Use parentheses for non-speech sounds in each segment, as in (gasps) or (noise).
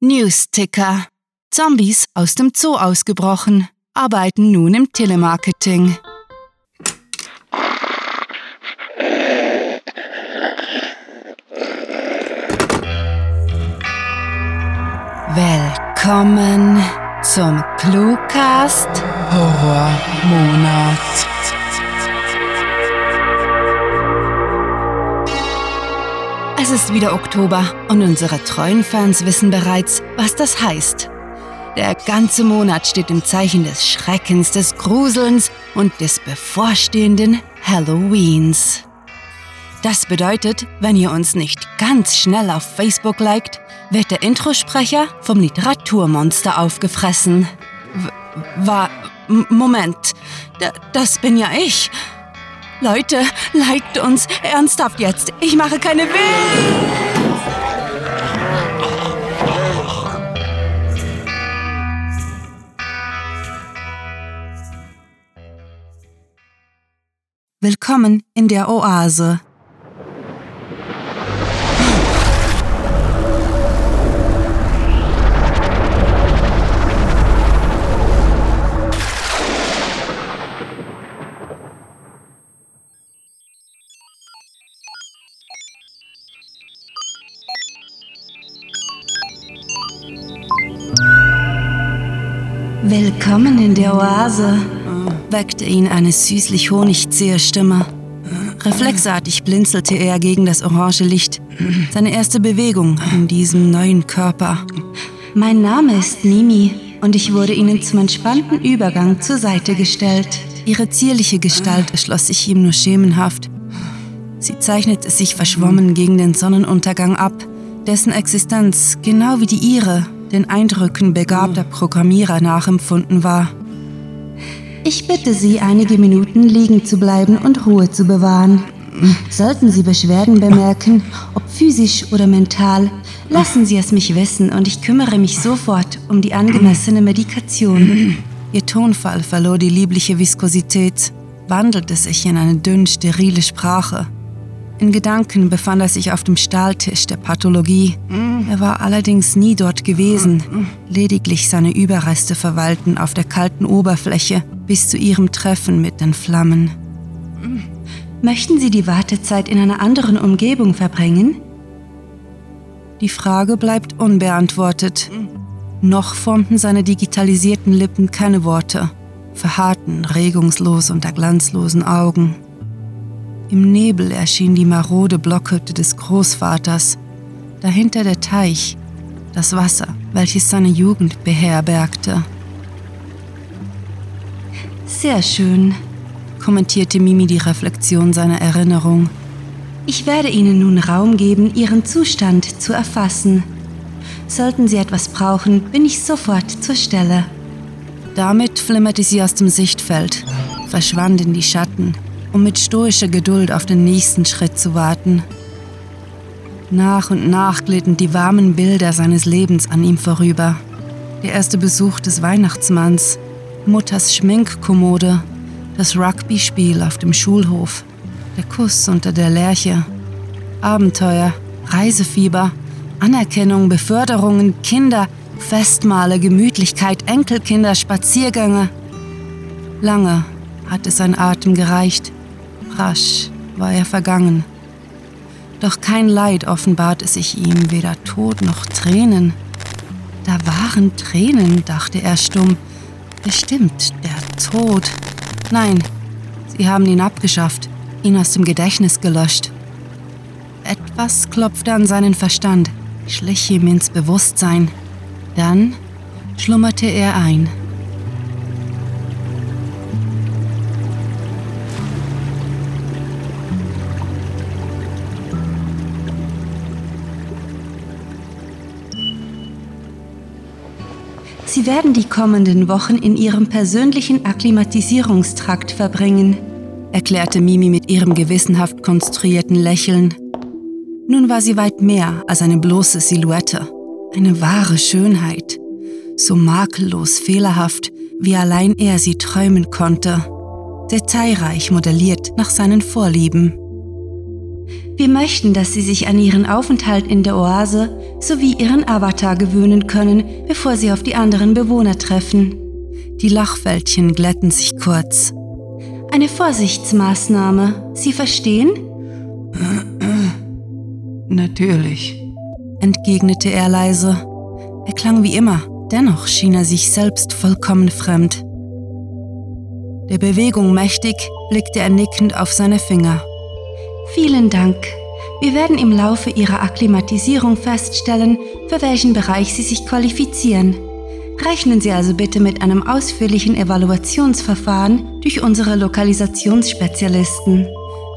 Newsticker. Zombies aus dem Zoo ausgebrochen, arbeiten nun im Telemarketing. Willkommen zum Cluecast Horrormonat. Es ist wieder Oktober und unsere treuen Fans wissen bereits, was das heißt. Der ganze Monat steht im Zeichen des Schreckens, des Gruselns und des bevorstehenden Halloweens. Das bedeutet, wenn ihr uns nicht ganz schnell auf Facebook liked, wird der Introsprecher vom Literaturmonster aufgefressen. W war. Moment. D das bin ja ich. Leute, liked uns ernsthaft jetzt. Ich mache keine Witze. Willkommen in der Oase. Willkommen in der Oase, weckte ihn eine süßlich honigzähe Stimme. Reflexartig blinzelte er gegen das orange Licht. Seine erste Bewegung in diesem neuen Körper. Mein Name ist Mimi und ich wurde Ihnen zum entspannten Übergang zur Seite gestellt. Ihre zierliche Gestalt erschloss sich ihm nur schemenhaft. Sie zeichnete sich verschwommen gegen den Sonnenuntergang ab, dessen Existenz, genau wie die ihre, den Eindrücken begabter Programmierer nachempfunden war. Ich bitte Sie, einige Minuten liegen zu bleiben und Ruhe zu bewahren. Sollten Sie Beschwerden bemerken, ob physisch oder mental, lassen Sie es mich wissen und ich kümmere mich sofort um die angemessene Medikation. Ihr Tonfall verlor die liebliche Viskosität, wandelte sich in eine dünn sterile Sprache. In Gedanken befand er sich auf dem Stahltisch der Pathologie. Er war allerdings nie dort gewesen. Lediglich seine Überreste verweilten auf der kalten Oberfläche bis zu ihrem Treffen mit den Flammen. Möchten Sie die Wartezeit in einer anderen Umgebung verbringen? Die Frage bleibt unbeantwortet. Noch formten seine digitalisierten Lippen keine Worte, verharrten regungslos unter glanzlosen Augen. Im Nebel erschien die marode Blockhütte des Großvaters, dahinter der Teich, das Wasser, welches seine Jugend beherbergte. Sehr schön, kommentierte Mimi die Reflexion seiner Erinnerung. Ich werde Ihnen nun Raum geben, Ihren Zustand zu erfassen. Sollten Sie etwas brauchen, bin ich sofort zur Stelle. Damit flimmerte sie aus dem Sichtfeld, verschwand in die Schatten, um mit stoischer Geduld auf den nächsten Schritt zu warten. Nach und nach glitten die warmen Bilder seines Lebens an ihm vorüber. Der erste Besuch des Weihnachtsmanns, Mutters Schminkkommode, das Rugby-Spiel auf dem Schulhof, der Kuss unter der Lerche, Abenteuer, Reisefieber, Anerkennung, Beförderungen, Kinder, Festmale, Gemütlichkeit, Enkelkinder, Spaziergänge. Lange hatte sein Atem gereicht, rasch war er vergangen. Doch kein Leid offenbarte sich ihm, weder Tod noch Tränen. Da waren Tränen, dachte er stumm. Bestimmt der Tod. Nein, sie haben ihn abgeschafft, ihn aus dem Gedächtnis gelöscht. Etwas klopfte an seinen Verstand, schlich ihm ins Bewusstsein. Dann schlummerte er ein. Sie werden die kommenden Wochen in Ihrem persönlichen Akklimatisierungstrakt verbringen, erklärte Mimi mit ihrem gewissenhaft konstruierten Lächeln. Nun war sie weit mehr als eine bloße Silhouette, eine wahre Schönheit, so makellos fehlerhaft, wie allein er sie träumen konnte, detailreich modelliert nach seinen Vorlieben. Wir möchten, dass Sie sich an Ihren Aufenthalt in der Oase sowie Ihren Avatar gewöhnen können, bevor Sie auf die anderen Bewohner treffen. Die Lachfältchen glätten sich kurz. Eine Vorsichtsmaßnahme. Sie verstehen? (clears throat) Natürlich, entgegnete er leise. Er klang wie immer, dennoch schien er sich selbst vollkommen fremd. Der Bewegung mächtig blickte er nickend auf seine Finger. Vielen Dank. Wir werden im Laufe Ihrer Akklimatisierung feststellen, für welchen Bereich Sie sich qualifizieren. Rechnen Sie also bitte mit einem ausführlichen Evaluationsverfahren durch unsere Lokalisationsspezialisten.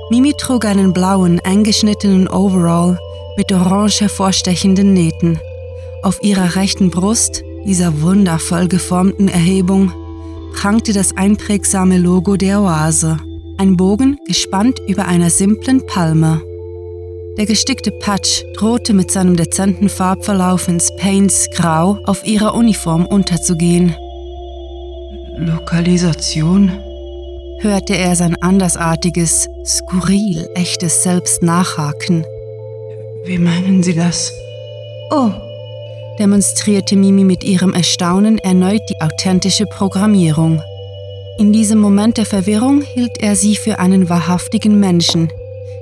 Mimi trug einen blauen, eingeschnittenen Overall mit orange hervorstechenden Nähten. Auf ihrer rechten Brust, dieser wundervoll geformten Erhebung, prangte das einprägsame Logo der Oase, ein Bogen gespannt über einer simplen Palme. Der gestickte Patch drohte mit seinem dezenten Farbverlauf ins Paints Grau auf ihrer Uniform unterzugehen. Lokalisation? hörte er sein andersartiges, skurril echtes Selbst nachhaken. Wie meinen Sie das? Oh, demonstrierte Mimi mit ihrem Erstaunen erneut die authentische Programmierung. In diesem Moment der Verwirrung hielt er sie für einen wahrhaftigen Menschen.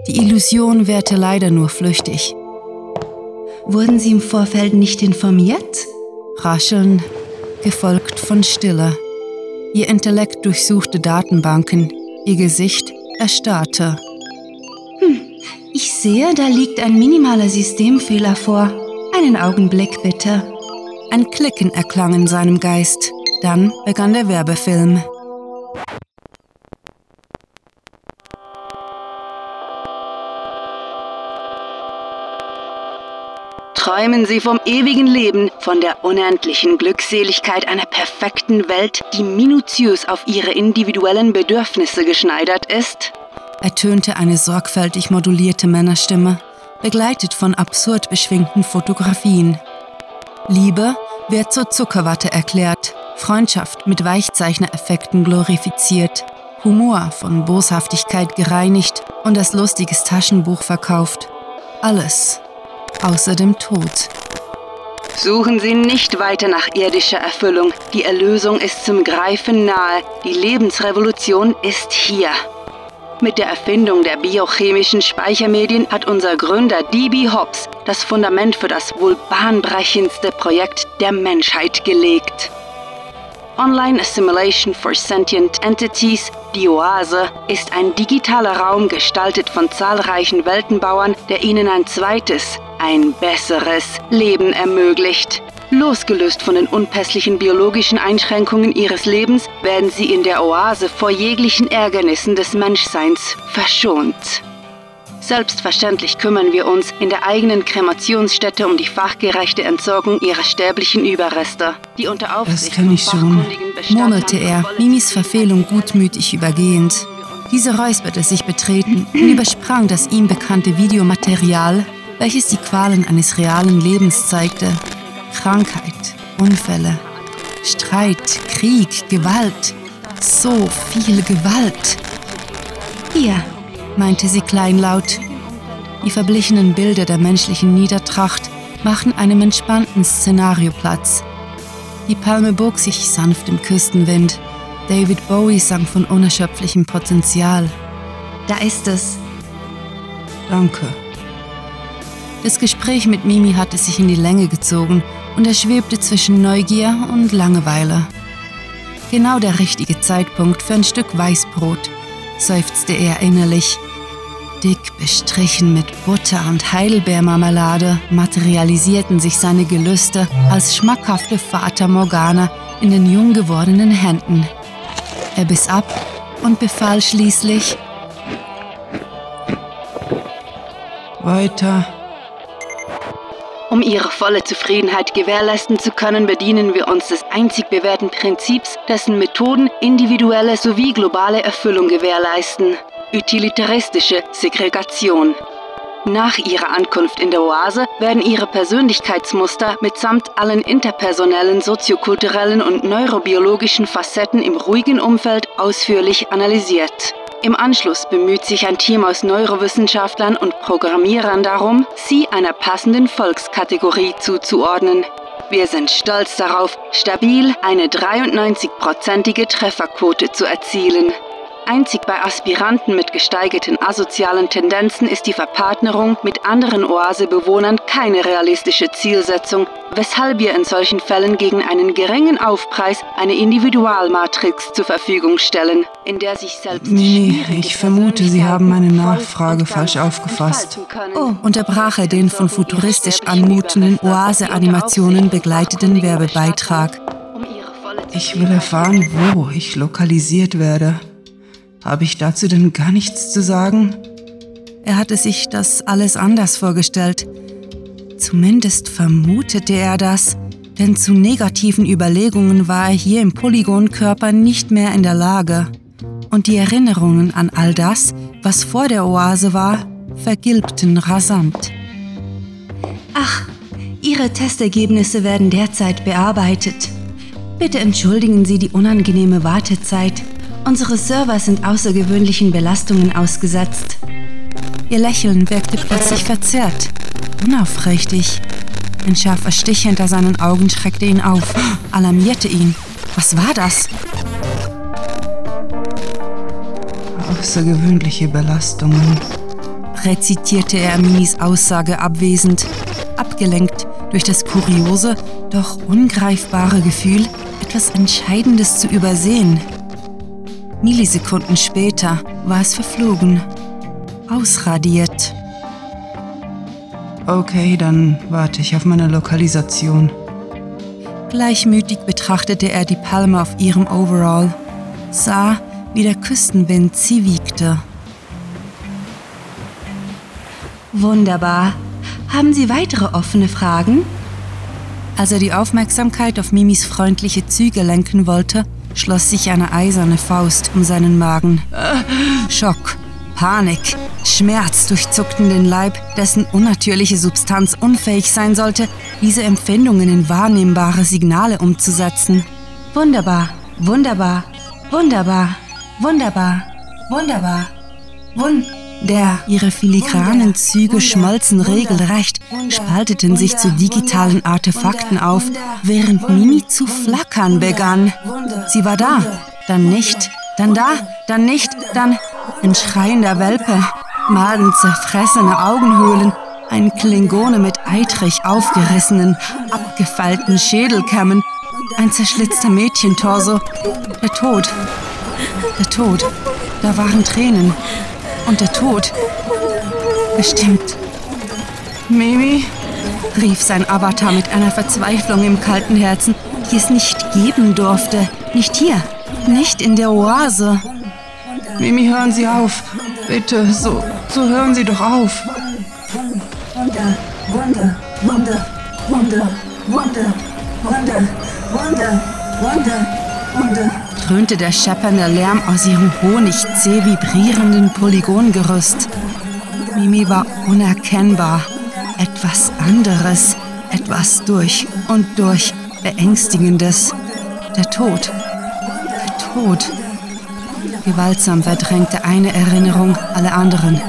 Die Illusion währte leider nur flüchtig. Wurden Sie im Vorfeld nicht informiert? Rascheln, gefolgt von Stille. Ihr Intellekt durchsuchte Datenbanken, ihr Gesicht erstarrte. Hm, ich sehe, da liegt ein minimaler Systemfehler vor. Einen Augenblick bitte. Ein Klicken erklang in seinem Geist. Dann begann der Werbefilm. Träumen Sie vom ewigen Leben, von der unendlichen Glückseligkeit einer perfekten Welt, die minutiös auf Ihre individuellen Bedürfnisse geschneidert ist? ertönte eine sorgfältig modulierte Männerstimme begleitet von absurd beschwingten Fotografien. Liebe wird zur Zuckerwatte erklärt, Freundschaft mit Weichzeichnereffekten glorifiziert, Humor von Boshaftigkeit gereinigt und als lustiges Taschenbuch verkauft. Alles außer dem Tod. Suchen Sie nicht weiter nach irdischer Erfüllung. Die Erlösung ist zum Greifen nahe. Die Lebensrevolution ist hier. Mit der Erfindung der biochemischen Speichermedien hat unser Gründer D.B. Hobbs das Fundament für das wohl bahnbrechendste Projekt der Menschheit gelegt. Online Assimilation for Sentient Entities, die Oase, ist ein digitaler Raum gestaltet von zahlreichen Weltenbauern, der ihnen ein zweites, ein besseres Leben ermöglicht. Losgelöst von den unpässlichen biologischen Einschränkungen ihres Lebens werden sie in der Oase vor jeglichen Ärgernissen des Menschseins verschont. Selbstverständlich kümmern wir uns in der eigenen Kremationsstätte um die fachgerechte Entsorgung ihrer sterblichen Überreste, die unter Aufsicht das kann ich schon, murmelte er, Mimis Verfehlung gutmütig übergehend. Diese räusperte sich betreten und übersprang das ihm bekannte Videomaterial, welches die Qualen eines realen Lebens zeigte, Krankheit, Unfälle, Streit, Krieg, Gewalt. So viel Gewalt. Hier, meinte sie kleinlaut. Die verblichenen Bilder der menschlichen Niedertracht machen einem entspannten Szenario Platz. Die Palme bog sich sanft im Küstenwind. David Bowie sang von unerschöpflichem Potenzial. Da ist es. Danke. Das Gespräch mit Mimi hatte sich in die Länge gezogen und er schwebte zwischen Neugier und Langeweile. Genau der richtige Zeitpunkt für ein Stück Weißbrot, seufzte er innerlich. Dick bestrichen mit Butter und Heidelbeermarmelade materialisierten sich seine Gelüste als schmackhafte Fata Morgana in den jung gewordenen Händen. Er biss ab und befahl schließlich Weiter um ihre volle Zufriedenheit gewährleisten zu können, bedienen wir uns des einzig bewährten Prinzips, dessen Methoden individuelle sowie globale Erfüllung gewährleisten. Utilitaristische Segregation. Nach ihrer Ankunft in der Oase werden ihre Persönlichkeitsmuster mitsamt allen interpersonellen, soziokulturellen und neurobiologischen Facetten im ruhigen Umfeld ausführlich analysiert. Im Anschluss bemüht sich ein Team aus Neurowissenschaftlern und Programmierern darum, sie einer passenden Volkskategorie zuzuordnen. Wir sind stolz darauf, stabil eine 93-prozentige Trefferquote zu erzielen. Einzig bei Aspiranten mit gesteigerten asozialen Tendenzen ist die Verpartnerung mit anderen Oasebewohnern keine realistische Zielsetzung, weshalb wir in solchen Fällen gegen einen geringen Aufpreis eine Individualmatrix zur Verfügung stellen, in der sich selbst Nee, ich vermute, Sie haben meine Nachfrage falsch aufgefasst. Oh, unterbrach er den von futuristisch anmutenden Oase-Animationen begleiteten Werbebeitrag. Ich will erfahren, wo ich lokalisiert werde. Habe ich dazu denn gar nichts zu sagen? Er hatte sich das alles anders vorgestellt. Zumindest vermutete er das, denn zu negativen Überlegungen war er hier im Polygonkörper nicht mehr in der Lage. Und die Erinnerungen an all das, was vor der Oase war, vergilbten rasant. Ach, Ihre Testergebnisse werden derzeit bearbeitet. Bitte entschuldigen Sie die unangenehme Wartezeit. Unsere Server sind außergewöhnlichen Belastungen ausgesetzt. Ihr Lächeln wirkte plötzlich verzerrt, unaufrichtig. Ein scharfer Stich hinter seinen Augen schreckte ihn auf, (gasps) alarmierte ihn. Was war das? Außergewöhnliche Belastungen, rezitierte er Minis Aussage abwesend, abgelenkt durch das kuriose, doch ungreifbare Gefühl, etwas Entscheidendes zu übersehen. Millisekunden später war es verflogen, ausradiert. Okay, dann warte ich auf meine Lokalisation. Gleichmütig betrachtete er die Palme auf ihrem Overall, sah, wie der Küstenwind sie wiegte. Wunderbar. Haben Sie weitere offene Fragen? Als er die Aufmerksamkeit auf Mimis freundliche Züge lenken wollte, schloss sich eine eiserne Faust um seinen Magen. Schock, Panik, Schmerz durchzuckten den Leib, dessen unnatürliche Substanz unfähig sein sollte, diese Empfindungen in wahrnehmbare Signale umzusetzen. Wunderbar, wunderbar, wunderbar, wunderbar, wunderbar, wunderbar. Der, ihre filigranen Züge schmolzen regelrecht, spalteten sich zu digitalen Artefakten auf, während Mimi zu flackern begann. Sie war da, dann nicht, dann da, dann nicht, dann ein schreiender Welpe, magenzerfressene Augenhöhlen, ein Klingone mit eitrig aufgerissenen, abgefeilten Schädelkämmen, ein zerschlitzter Mädchentorso, der Tod, der Tod, da waren Tränen, und der Tod. Bestimmt. Mimi? rief sein Avatar mit einer Verzweiflung im kalten Herzen, die es nicht geben durfte. Nicht hier, nicht in der Oase. Mimi, hören Sie auf. Bitte, so, so hören Sie doch auf. Wunder, Wunder, Wunder, Wunder, Wunder, Wunder, Wunder, Wunder, Wunder dröhnte der scheppernde Lärm aus ihrem honigzäh vibrierenden Polygongerüst. Mimi war unerkennbar. Etwas anderes, etwas durch und durch Beängstigendes. Der Tod. Der Tod. Gewaltsam verdrängte eine Erinnerung alle anderen,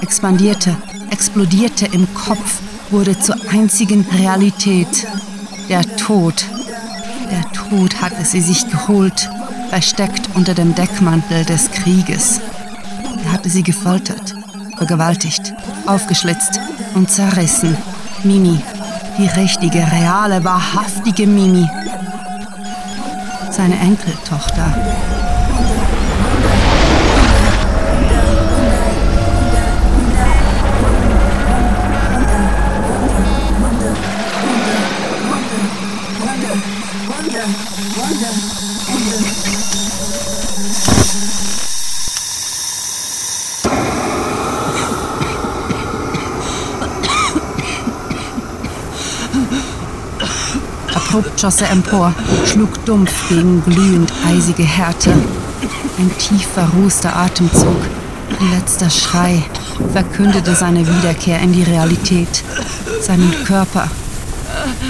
expandierte, explodierte im Kopf, wurde zur einzigen Realität. Der Tod. Der Tod hatte sie sich geholt versteckt unter dem Deckmantel des Krieges. Er hatte sie gefoltert, vergewaltigt, aufgeschlitzt und zerrissen. Mimi, die richtige, reale, wahrhaftige Mimi. Seine Enkeltochter. Abrupt schoss er empor, schlug dumpf gegen glühend eisige Härte. Ein tief verrußter Atemzug, ein letzter Schrei, verkündete seine Wiederkehr in die Realität. Seinen Körper,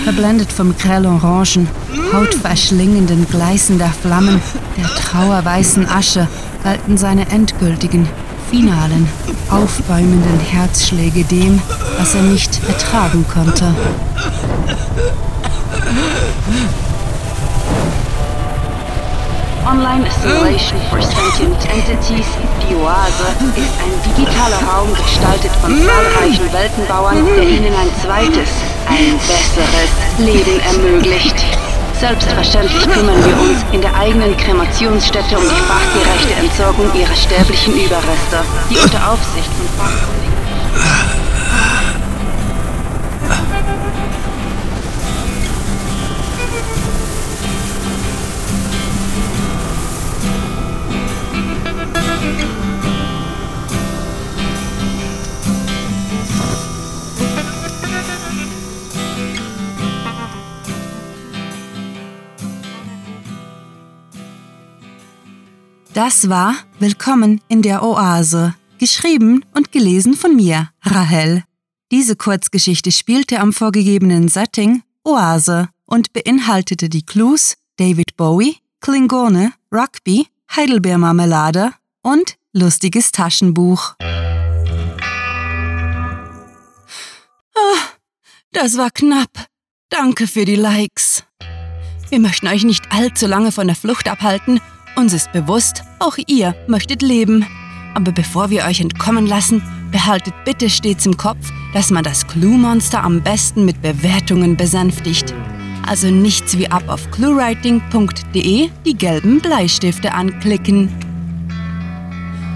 verblendet vom grell-orangen, hautverschlingenden Gleißen der Flammen, der trauerweißen Asche, galten seine endgültigen, finalen, aufbäumenden Herzschläge dem, was er nicht ertragen konnte. Online Isolation for Sentient Entities, die Oase, ist ein digitaler Raum gestaltet von zahlreichen Weltenbauern, der ihnen ein zweites, ein besseres Leben ermöglicht. Selbstverständlich kümmern wir uns in der eigenen Kremationsstätte um die fachgerechte Entsorgung ihrer sterblichen Überreste, die unter Aufsicht von Fachkundigen. Das war Willkommen in der Oase, geschrieben und gelesen von mir, Rahel. Diese Kurzgeschichte spielte am vorgegebenen Setting Oase und beinhaltete die Clues David Bowie, Klingone, Rugby, Heidelbeermarmelade und lustiges Taschenbuch. Oh, das war knapp. Danke für die Likes. Wir möchten euch nicht allzu lange von der Flucht abhalten uns ist bewusst, auch ihr möchtet leben. Aber bevor wir euch entkommen lassen, behaltet bitte stets im Kopf, dass man das Clue-Monster am besten mit Bewertungen besänftigt. Also nichts wie ab auf cluewriting.de die gelben Bleistifte anklicken.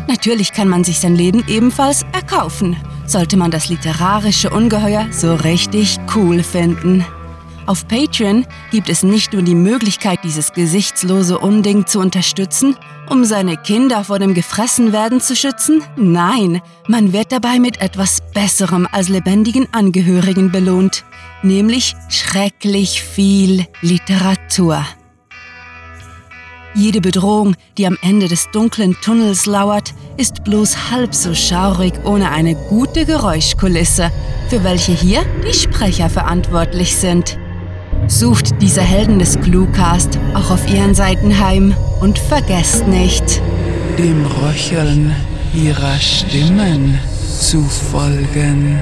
Natürlich kann man sich sein Leben ebenfalls erkaufen, sollte man das literarische Ungeheuer so richtig cool finden. Auf Patreon gibt es nicht nur die Möglichkeit, dieses gesichtslose Unding zu unterstützen, um seine Kinder vor dem Gefressenwerden zu schützen. Nein, man wird dabei mit etwas Besserem als lebendigen Angehörigen belohnt, nämlich schrecklich viel Literatur. Jede Bedrohung, die am Ende des dunklen Tunnels lauert, ist bloß halb so schaurig ohne eine gute Geräuschkulisse, für welche hier die Sprecher verantwortlich sind. Sucht diese Helden des Cluecast auch auf ihren Seiten heim und vergesst nicht, dem Röcheln ihrer Stimmen zu folgen.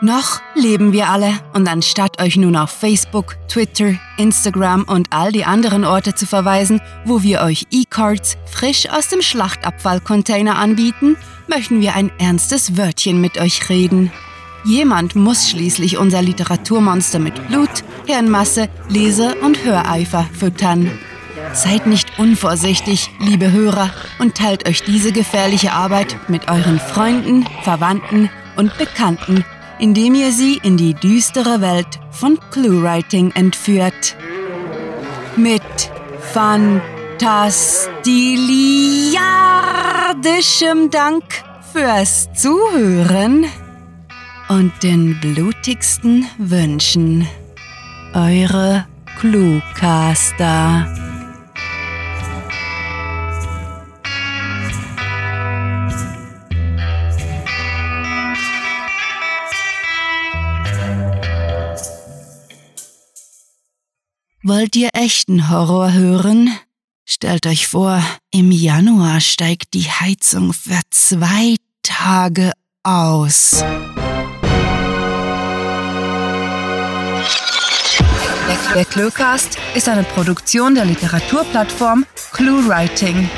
Noch leben wir alle und anstatt euch nun auf Facebook, Twitter, Instagram und all die anderen Orte zu verweisen, wo wir euch E-Cards frisch aus dem Schlachtabfallcontainer anbieten, möchten wir ein ernstes Wörtchen mit euch reden. Jemand muss schließlich unser Literaturmonster mit Blut, Hirnmasse, Lese- und Höreifer füttern. Seid nicht unvorsichtig, liebe Hörer, und teilt euch diese gefährliche Arbeit mit euren Freunden, Verwandten und Bekannten, indem ihr sie in die düstere Welt von Cluewriting entführt. Mit fantastiliardischem Dank fürs Zuhören und den blutigsten Wünschen. Eure Cluecaster. Wollt ihr echten Horror hören? Stellt euch vor, im Januar steigt die Heizung für zwei Tage aus. Der Cluecast ist eine Produktion der Literaturplattform ClueWriting.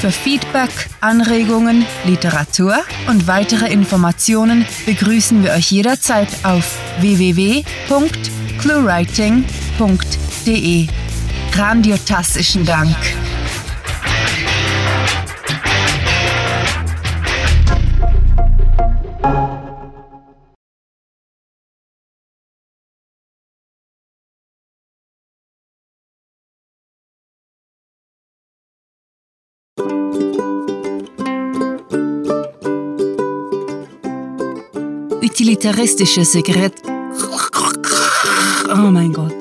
Für Feedback, Anregungen, Literatur und weitere Informationen begrüßen wir euch jederzeit auf www.cluewriting.de. Grandiotastischen Dank. Utilitaristische Sekret. Oh mein Gott.